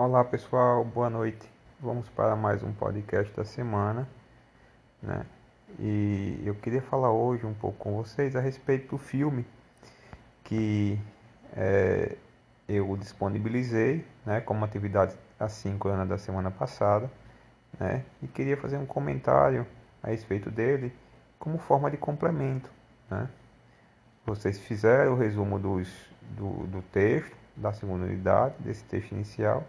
Olá pessoal, boa noite. Vamos para mais um podcast da semana, né? E eu queria falar hoje um pouco com vocês a respeito do filme que é, eu disponibilizei, né, como atividade assíncrona da semana passada, né? E queria fazer um comentário a respeito dele como forma de complemento, né? Vocês fizeram o resumo dos, do, do texto da segunda unidade, desse texto inicial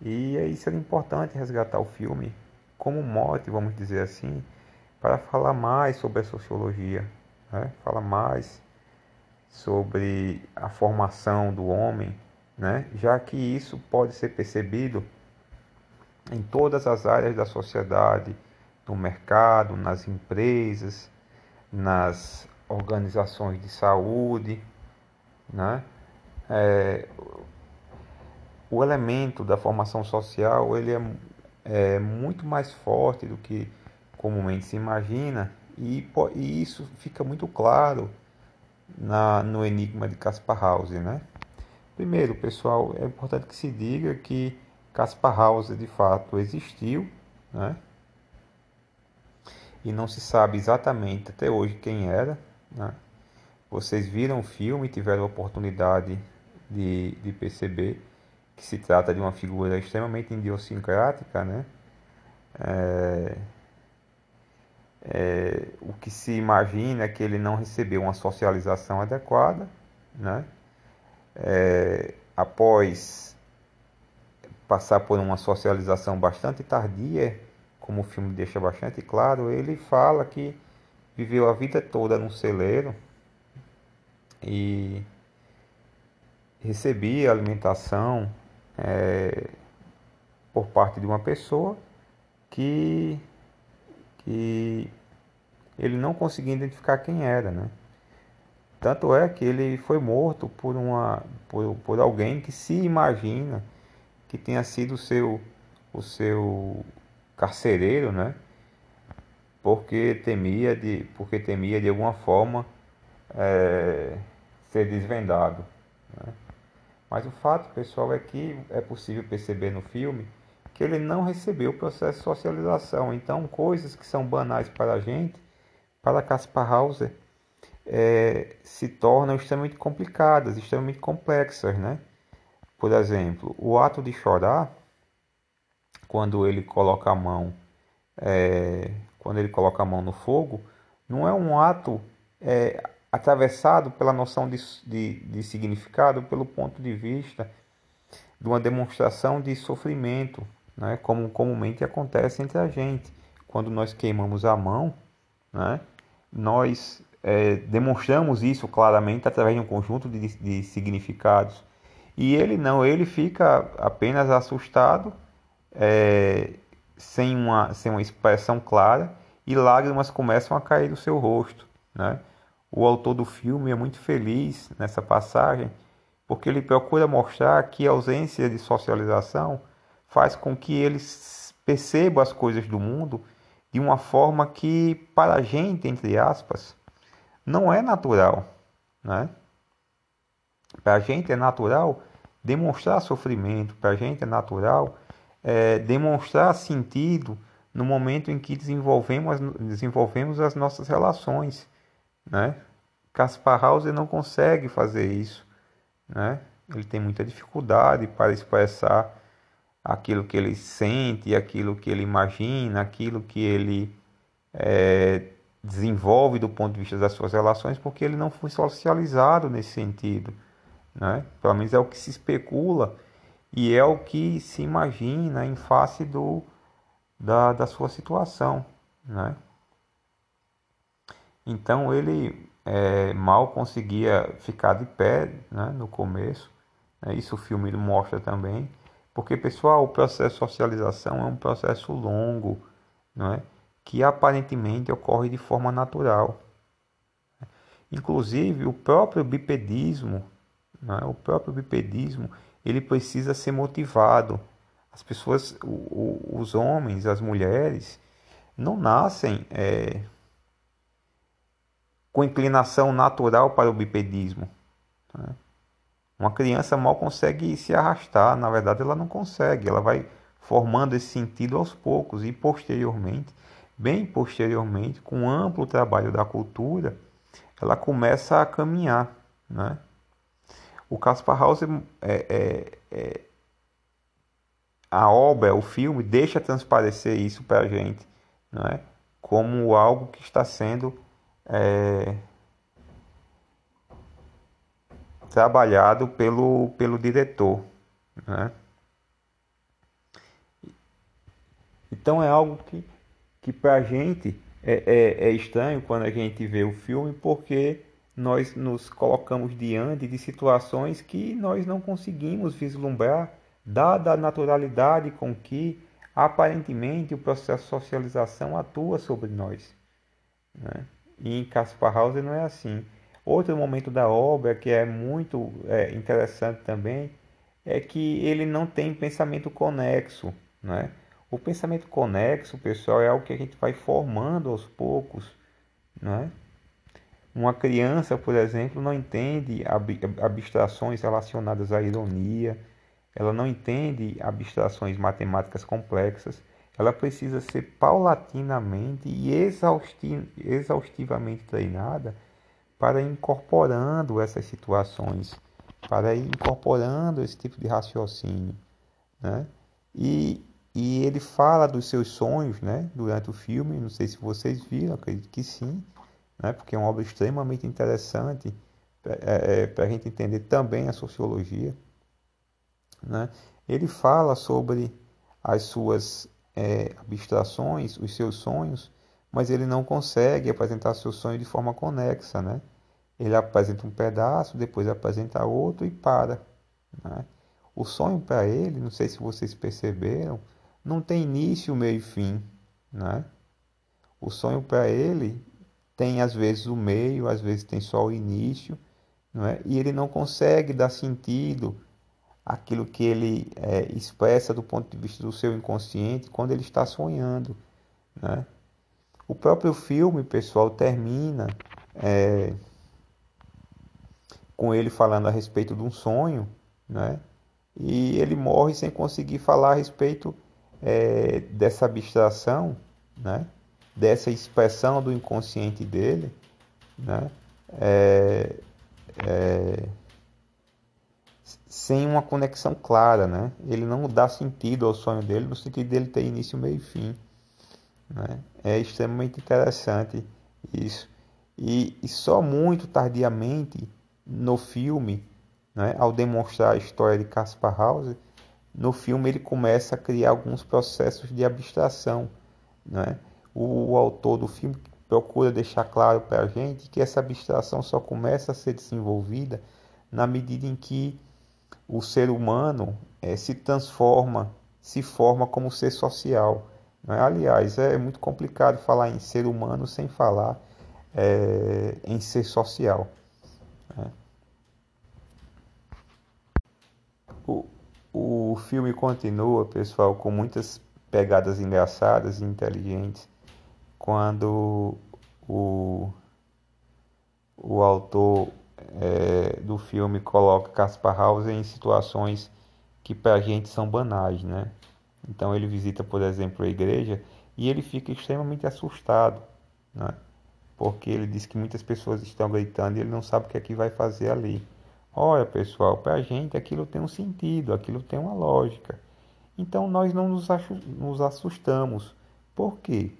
e aí seria importante resgatar o filme como mote, vamos dizer assim, para falar mais sobre a sociologia, né? falar mais sobre a formação do homem, né? já que isso pode ser percebido em todas as áreas da sociedade, no mercado, nas empresas, nas organizações de saúde, né? É, o elemento da formação social ele é, é muito mais forte do que comumente se imagina e, e isso fica muito claro na, no enigma de Caspar Hauser, né? Primeiro, pessoal, é importante que se diga que Caspar Hauser de fato existiu, né? E não se sabe exatamente até hoje quem era, né? Vocês viram o filme e tiveram a oportunidade de, de perceber que se trata de uma figura extremamente idiosincrática, né? É, é, o que se imagina é que ele não recebeu uma socialização adequada, né? É, após passar por uma socialização bastante tardia, como o filme deixa bastante claro, ele fala que viveu a vida toda num celeiro e recebia alimentação é, por parte de uma pessoa que, que ele não conseguia identificar quem era, né? Tanto é que ele foi morto por, uma, por, por alguém que se imagina que tenha sido o seu, o seu carcereiro, né? Porque temia de, porque temia de alguma forma é, ser desvendado. Né? Mas o fato, pessoal, é que é possível perceber no filme que ele não recebeu o processo de socialização. Então, coisas que são banais para a gente, para Caspar Hauser, é, se tornam extremamente complicadas, extremamente complexas, né? Por exemplo, o ato de chorar, quando ele coloca a mão, é, quando ele coloca a mão no fogo, não é um ato é, atravessado pela noção de, de, de significado pelo ponto de vista de uma demonstração de sofrimento, né, como comumente acontece entre a gente. Quando nós queimamos a mão, né, nós é, demonstramos isso claramente através de um conjunto de, de significados. E ele não, ele fica apenas assustado, é, sem, uma, sem uma expressão clara, e lágrimas começam a cair do seu rosto. Né? O autor do filme é muito feliz nessa passagem, porque ele procura mostrar que a ausência de socialização faz com que eles percebam as coisas do mundo de uma forma que, para a gente, entre aspas, não é natural. Né? Para a gente é natural demonstrar sofrimento, para a gente é natural é, demonstrar sentido no momento em que desenvolvemos, desenvolvemos as nossas relações né? Caspar Hauser não consegue fazer isso, né? Ele tem muita dificuldade para expressar aquilo que ele sente, aquilo que ele imagina, aquilo que ele é, desenvolve do ponto de vista das suas relações, porque ele não foi socializado nesse sentido, né? Pelo menos é o que se especula e é o que se imagina em face do da, da sua situação, né? Então ele é, mal conseguia ficar de pé né, no começo. Né, isso o filme mostra também. Porque, pessoal, o processo de socialização é um processo longo, não é? que aparentemente ocorre de forma natural. Inclusive, o próprio bipedismo, é? o próprio bipedismo, ele precisa ser motivado. As pessoas, os homens, as mulheres, não nascem é, com inclinação natural para o bipedismo. Né? Uma criança mal consegue se arrastar, na verdade ela não consegue, ela vai formando esse sentido aos poucos e posteriormente, bem posteriormente, com amplo trabalho da cultura, ela começa a caminhar, né? O Caspar Hauser é, é, é, a obra, o filme deixa transparecer isso para a gente, não é? Como algo que está sendo é, trabalhado pelo, pelo diretor. Né? Então é algo que, que para a gente é, é, é estranho quando a gente vê o filme, porque nós nos colocamos diante de situações que nós não conseguimos vislumbrar, dada a naturalidade com que aparentemente o processo de socialização atua sobre nós. Né? E em Caspar Hauser não é assim. Outro momento da obra que é muito é, interessante também é que ele não tem pensamento conexo, né? O pensamento conexo, pessoal, é algo que a gente vai formando aos poucos, né? Uma criança, por exemplo, não entende abstrações relacionadas à ironia, ela não entende abstrações matemáticas complexas, ela precisa ser paulatinamente e exaustivamente treinada para ir incorporando essas situações, para ir incorporando esse tipo de raciocínio, né? E, e ele fala dos seus sonhos, né? Durante o filme, não sei se vocês viram, acredito que sim, né? Porque é uma obra extremamente interessante é, é, para a gente entender também a sociologia, né? Ele fala sobre as suas é, abstrações, os seus sonhos, mas ele não consegue apresentar seu sonho de forma conexa, né? Ele apresenta um pedaço, depois apresenta outro e para. Né? O sonho para ele, não sei se vocês perceberam, não tem início, meio e fim. Né? O sonho para ele tem às vezes o meio, às vezes tem só o início, não é? e ele não consegue dar sentido àquilo que ele é, expressa do ponto de vista do seu inconsciente quando ele está sonhando. Né? O próprio filme, pessoal, termina é, com ele falando a respeito de um sonho, né? E ele morre sem conseguir falar a respeito é, dessa abstração, né? Dessa expressão do inconsciente dele, né? É, é, sem uma conexão clara, né? Ele não dá sentido ao sonho dele, no sentido dele ter início, meio e fim. Né? É extremamente interessante isso. E, e só muito tardiamente no filme, né, ao demonstrar a história de Caspar Hauser, no filme ele começa a criar alguns processos de abstração. Né? O, o autor do filme procura deixar claro para a gente que essa abstração só começa a ser desenvolvida na medida em que o ser humano é, se transforma, se forma como ser social. Né? Aliás, é muito complicado falar em ser humano sem falar é, em ser social. Né? O, o filme continua, pessoal, com muitas pegadas engraçadas e inteligentes quando o, o autor é, do filme coloca Caspar Hauser em situações que para a gente são banais, né? Então ele visita, por exemplo, a igreja e ele fica extremamente assustado, né? Porque ele diz que muitas pessoas estão gritando e ele não sabe o que é que vai fazer ali. Olha, pessoal, para a gente aquilo tem um sentido, aquilo tem uma lógica. Então nós não nos assustamos. Por quê?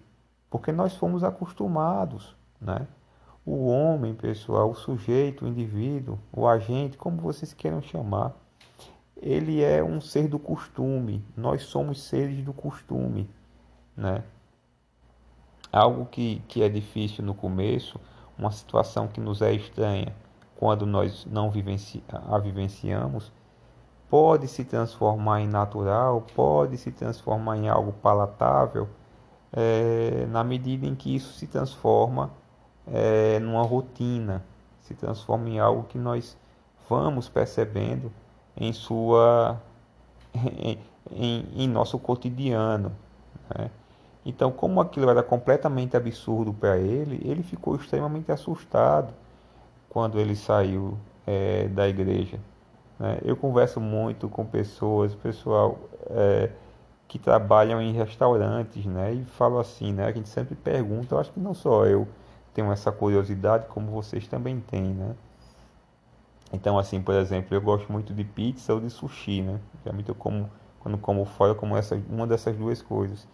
Porque nós fomos acostumados, né? O homem, pessoal, o sujeito, o indivíduo, o agente, como vocês queiram chamar, ele é um ser do costume. Nós somos seres do costume, né? Algo que, que é difícil no começo, uma situação que nos é estranha quando nós não vivenci a vivenciamos, pode se transformar em natural, pode se transformar em algo palatável, é, na medida em que isso se transforma é, numa rotina, se transforma em algo que nós vamos percebendo em sua em, em, nosso cotidiano. Né? Então, como aquilo era completamente absurdo para ele, ele ficou extremamente assustado quando ele saiu é, da igreja. Né? Eu converso muito com pessoas, pessoal é, que trabalham em restaurantes, né? E falo assim, né? A gente sempre pergunta, eu acho que não só eu tenho essa curiosidade, como vocês também têm, né? Então, assim, por exemplo, eu gosto muito de pizza ou de sushi, né? Geralmente eu como, quando como fora, eu como essa, uma dessas duas coisas.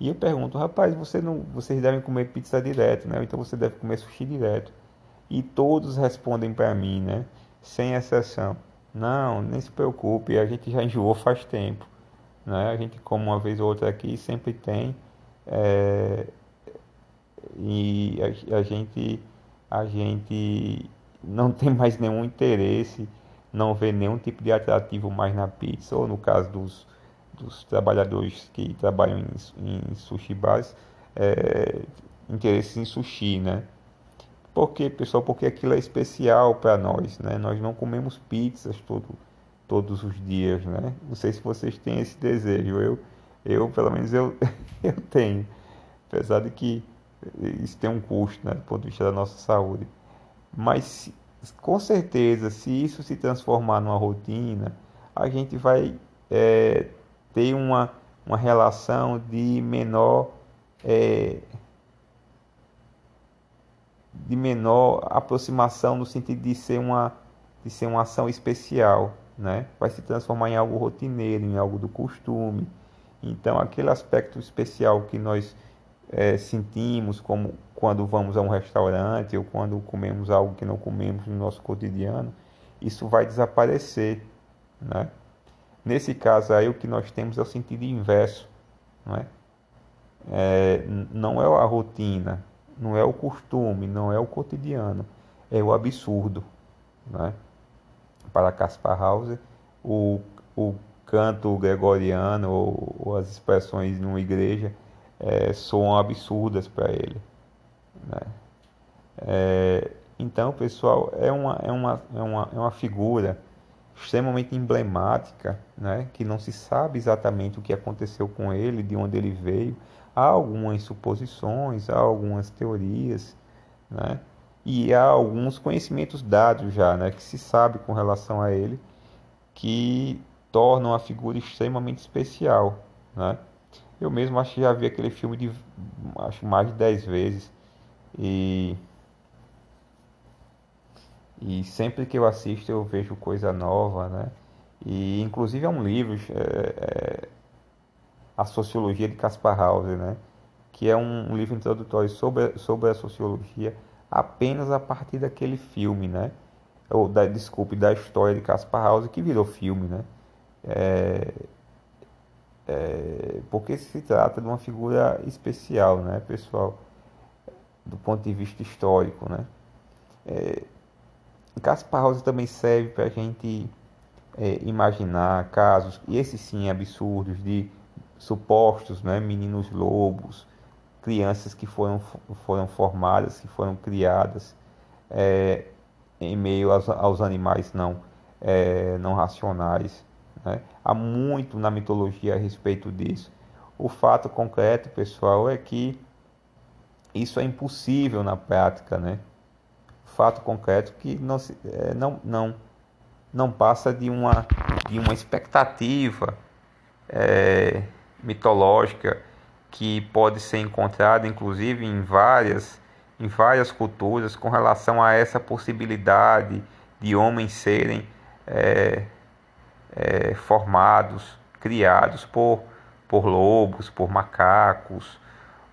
E eu pergunto, rapaz, você não, vocês devem comer pizza direto, né? Então você deve comer sushi direto. E todos respondem para mim, né? Sem exceção. Não, nem se preocupe, a gente já enjoou faz tempo. Né? A gente come uma vez ou outra aqui, sempre tem. É... E a, a, gente, a gente não tem mais nenhum interesse, não vê nenhum tipo de atrativo mais na pizza, ou no caso dos, dos trabalhadores que trabalham em, em sushi bars, é, interesse em sushi, né? Por quê, pessoal? Porque aquilo é especial para nós, né? Nós não comemos pizzas todo, todos os dias, né? Não sei se vocês têm esse desejo. Eu, eu pelo menos eu, eu tenho. Apesar de que isso tem um custo, né? Do ponto de vista da nossa saúde. Mas com certeza, se isso se transformar numa rotina, a gente vai é, ter uma, uma relação de menor é, de menor aproximação no sentido de ser uma de ser uma ação especial, né? Vai se transformar em algo rotineiro, em algo do costume. Então, aquele aspecto especial que nós é, sentimos como quando vamos a um restaurante ou quando comemos algo que não comemos no nosso cotidiano, isso vai desaparecer, né? Nesse caso aí, o que nós temos é o sentido inverso, não é? é não é a rotina, não é o costume, não é o cotidiano, é o absurdo. Né? Para Caspar Hauser, o, o canto gregoriano ou, ou as expressões numa igreja é, soam absurdas para ele. Né? É, então, pessoal, é uma, é, uma, é, uma, é uma figura extremamente emblemática, né? que não se sabe exatamente o que aconteceu com ele, de onde ele veio, há algumas suposições, há algumas teorias, né? E há alguns conhecimentos dados já, né, que se sabe com relação a ele, que tornam a figura extremamente especial, né? Eu mesmo acho que já vi aquele filme de acho mais de 10 vezes e e sempre que eu assisto eu vejo coisa nova, né? E inclusive é um livro, é, é, a Sociologia de Caspar Hauser, né? que é um livro introdutório sobre, sobre a sociologia apenas a partir daquele filme, né? ou da, desculpe, da história de Caspar Hauser que virou filme, né? É, é, porque se trata de uma figura especial, né, pessoal, do ponto de vista histórico, né? É, Caspar Hauser também serve para a gente é, imaginar casos, e esses sim absurdos, de supostos né, meninos lobos, crianças que foram, foram formadas, que foram criadas é, em meio aos, aos animais não, é, não racionais. Né? Há muito na mitologia a respeito disso. O fato concreto, pessoal, é que isso é impossível na prática. Né? Fato concreto que não, é, não, não, não passa de uma, de uma expectativa. É, mitológica que pode ser encontrada inclusive em várias em várias culturas com relação a essa possibilidade de homens serem é, é, formados, criados por, por lobos, por macacos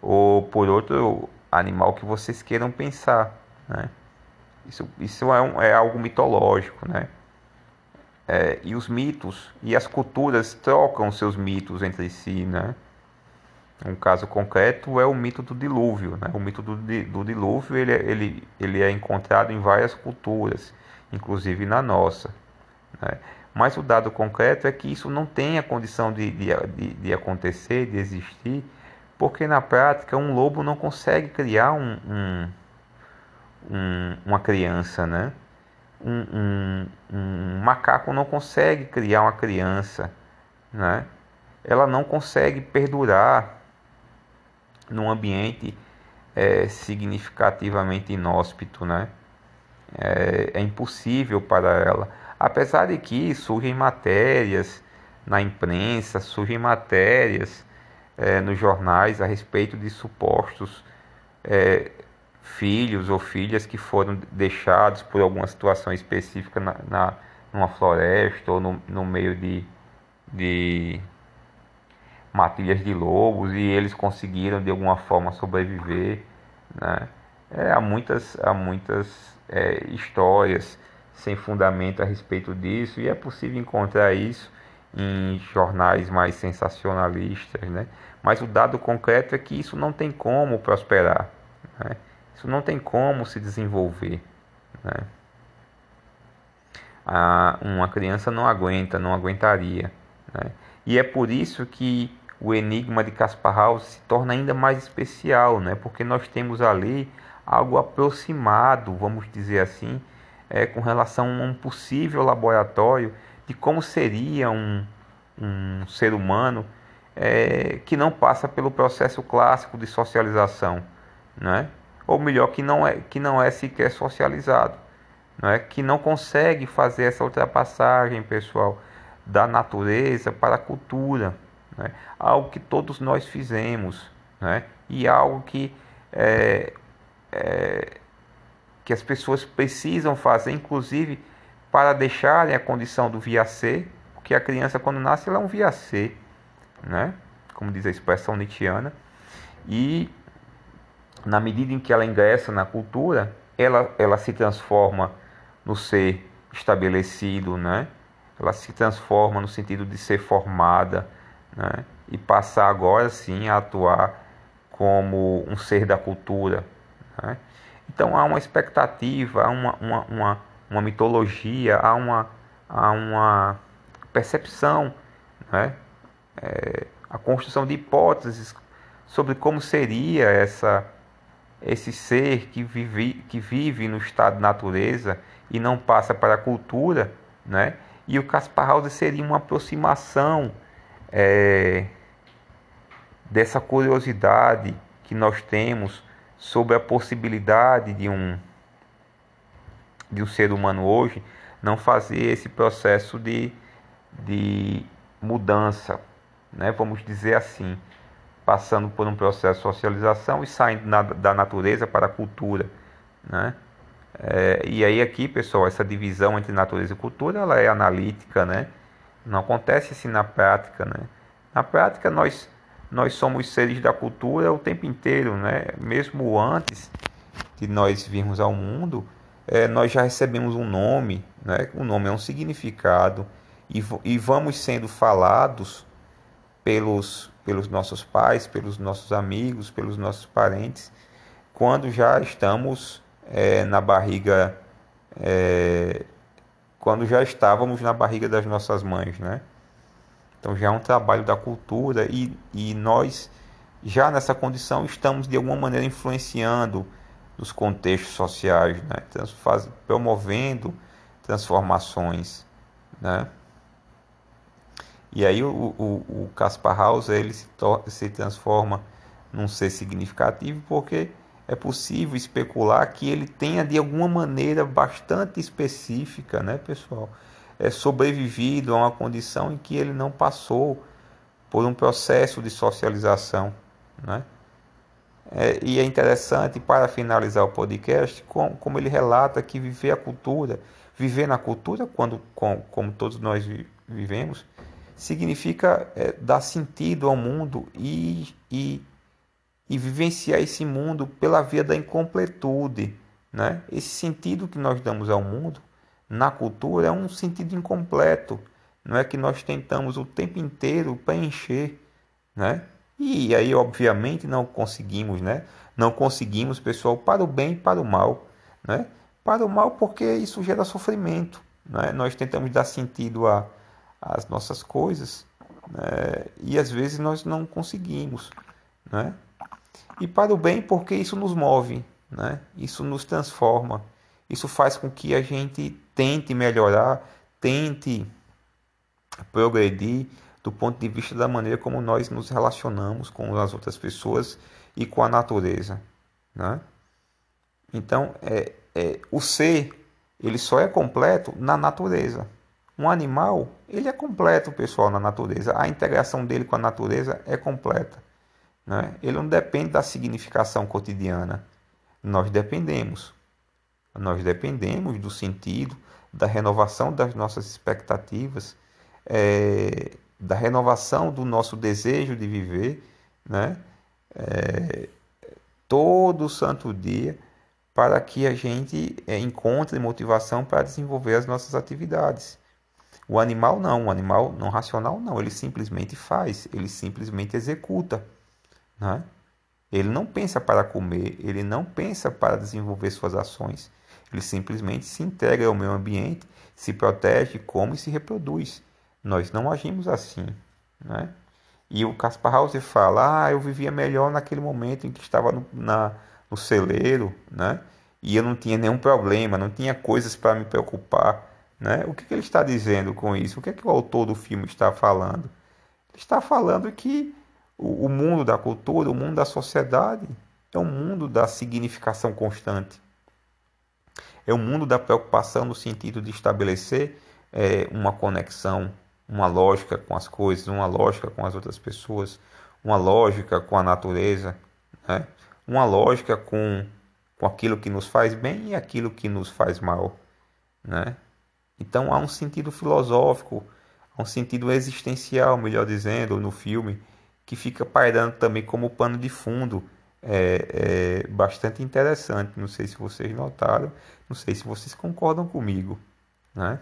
ou por outro animal que vocês queiram pensar. Né? Isso, isso é, um, é algo mitológico. Né? É, e os mitos e as culturas trocam seus mitos entre si, né? Um caso concreto é o mito do dilúvio. Né? O mito do, do dilúvio ele, é, ele, ele é encontrado em várias culturas, inclusive na nossa. Né? Mas o dado concreto é que isso não tem a condição de, de, de, acontecer, de existir, porque na prática um lobo não consegue criar um, um, um uma criança, né? um, um, um macaco não consegue criar uma criança, né? Ela não consegue perdurar num ambiente é, significativamente inóspito, né? É, é, impossível para ela. Apesar de que surgem matérias na imprensa, surgem matérias é, nos jornais a respeito de supostos é, filhos ou filhas que foram deixados por alguma situação específica na, na numa floresta ou no, no meio de, de matilhas de lobos e eles conseguiram de alguma forma sobreviver. Né? É, há muitas, há muitas é, histórias sem fundamento a respeito disso e é possível encontrar isso em jornais mais sensacionalistas, né? Mas o dado concreto é que isso não tem como prosperar, né? isso não tem como se desenvolver, né? A, uma criança não aguenta, não aguentaria, né? E é por isso que o enigma de Caspar House se torna ainda mais especial, né? Porque nós temos ali algo aproximado, vamos dizer assim, é, com relação a um possível laboratório de como seria um, um ser humano é, que não passa pelo processo clássico de socialização, né? ou melhor, que não é, que não é sequer socializado, não é? que não consegue fazer essa ultrapassagem, pessoal, da natureza para a cultura, né? algo que todos nós fizemos, né? e algo que é, é, que as pessoas precisam fazer, inclusive para deixarem a condição do via C, porque a criança quando nasce ela é um via C, né? como diz a expressão nietzschiana, e na medida em que ela ingressa na cultura, ela, ela se transforma no ser estabelecido, né? ela se transforma no sentido de ser formada né? e passar agora sim a atuar como um ser da cultura, né? Então há uma expectativa, há uma, uma, uma, uma mitologia, há uma, há uma percepção, né? É, a construção de hipóteses sobre como seria essa, esse ser que vive, que vive no estado de natureza e não passa para a cultura, né? E o Caspar House seria uma aproximação é, dessa curiosidade que nós temos sobre a possibilidade de um de um ser humano hoje não fazer esse processo de, de mudança, né? vamos dizer assim, passando por um processo de socialização e saindo na, da natureza para a cultura. Né? É, e aí aqui, pessoal, essa divisão entre natureza e cultura ela é analítica, né? não acontece assim na prática. Né? Na prática, nós nós somos seres da cultura o tempo inteiro, né? Mesmo antes de nós virmos ao mundo, é, nós já recebemos um nome, né? O nome é um significado e, e vamos sendo falados pelos pelos nossos pais, pelos nossos amigos, pelos nossos parentes, quando já estamos é, na barriga, é, quando já estávamos na barriga das nossas mães, né? Então já é um trabalho da cultura e, e nós já nessa condição estamos de alguma maneira influenciando os contextos sociais, né? Faz, promovendo transformações, né? E aí o, o, o Caspar House ele se, se transforma num ser significativo porque é possível especular que ele tenha de alguma maneira bastante específica, né, pessoal? É, sobrevivido a uma condição em que ele não passou por um processo de socialização. Né? É, e é interessante, para finalizar o podcast, como, como, ele relata que viver a cultura, viver na cultura, quando, com, como todos nós vivemos, significa é, dar sentido ao mundo e, e, e vivenciar esse mundo pela via da incompletude. Né? Esse sentido que nós damos ao mundo na cultura é um sentido incompleto. Não é que nós tentamos o tempo inteiro preencher, né? E aí, obviamente, não conseguimos, né? Não conseguimos, pessoal, para o bem e para o mal, né? Para o mal porque isso gera sofrimento, né? Nós tentamos dar sentido a às nossas coisas né? e às vezes nós não conseguimos, né? E para o bem porque isso nos move, né? Isso nos transforma, isso faz com que a gente tente melhorar, tente progredir do ponto de vista da maneira como nós nos relacionamos com as outras pessoas e com a natureza. Né? Então, é, é, o ser ele só é completo na natureza. Um animal, ele é completo, pessoal, na natureza. A integração dele com a natureza é completa. Né? Ele não depende da significação cotidiana. Nós dependemos. Nós dependemos do sentido, da renovação das nossas expectativas, é, da renovação do nosso desejo de viver, né? É, todo santo dia, para que a gente é, encontre motivação para desenvolver as nossas atividades. O animal não, o animal não racional não, ele simplesmente faz, ele simplesmente executa. Né? Ele não pensa para comer, ele não pensa para desenvolver suas ações. Ele simplesmente se integra ao meio ambiente, se protege, come e se reproduz. Nós não agimos assim. Né? E o Caspar Hauser fala: ah, eu vivia melhor naquele momento em que estava no, na, no celeiro, né? e eu não tinha nenhum problema, não tinha coisas para me preocupar. Né? O que, que ele está dizendo com isso? O que, é que o autor do filme está falando? Ele está falando que o, o mundo da cultura, o mundo da sociedade, é um mundo da significação constante. É um mundo da preocupação no sentido de estabelecer é, uma conexão, uma lógica com as coisas, uma lógica com as outras pessoas, uma lógica com a natureza, né? uma lógica com, com aquilo que nos faz bem e aquilo que nos faz mal. Né? Então há um sentido filosófico, há um sentido existencial, melhor dizendo, no filme, que fica pairando também como pano de fundo. É, é bastante interessante. Não sei se vocês notaram, não sei se vocês concordam comigo, né?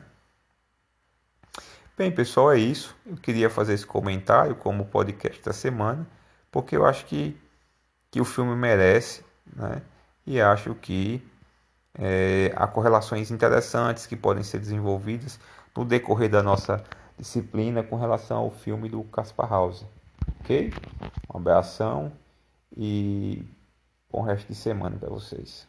Bem, pessoal, é isso. Eu queria fazer esse comentário como podcast da semana, porque eu acho que, que o filme merece, né? E acho que é, há correlações interessantes que podem ser desenvolvidas no decorrer da nossa disciplina com relação ao filme do Caspar House. Ok? Um abração e bom resto de semana para vocês.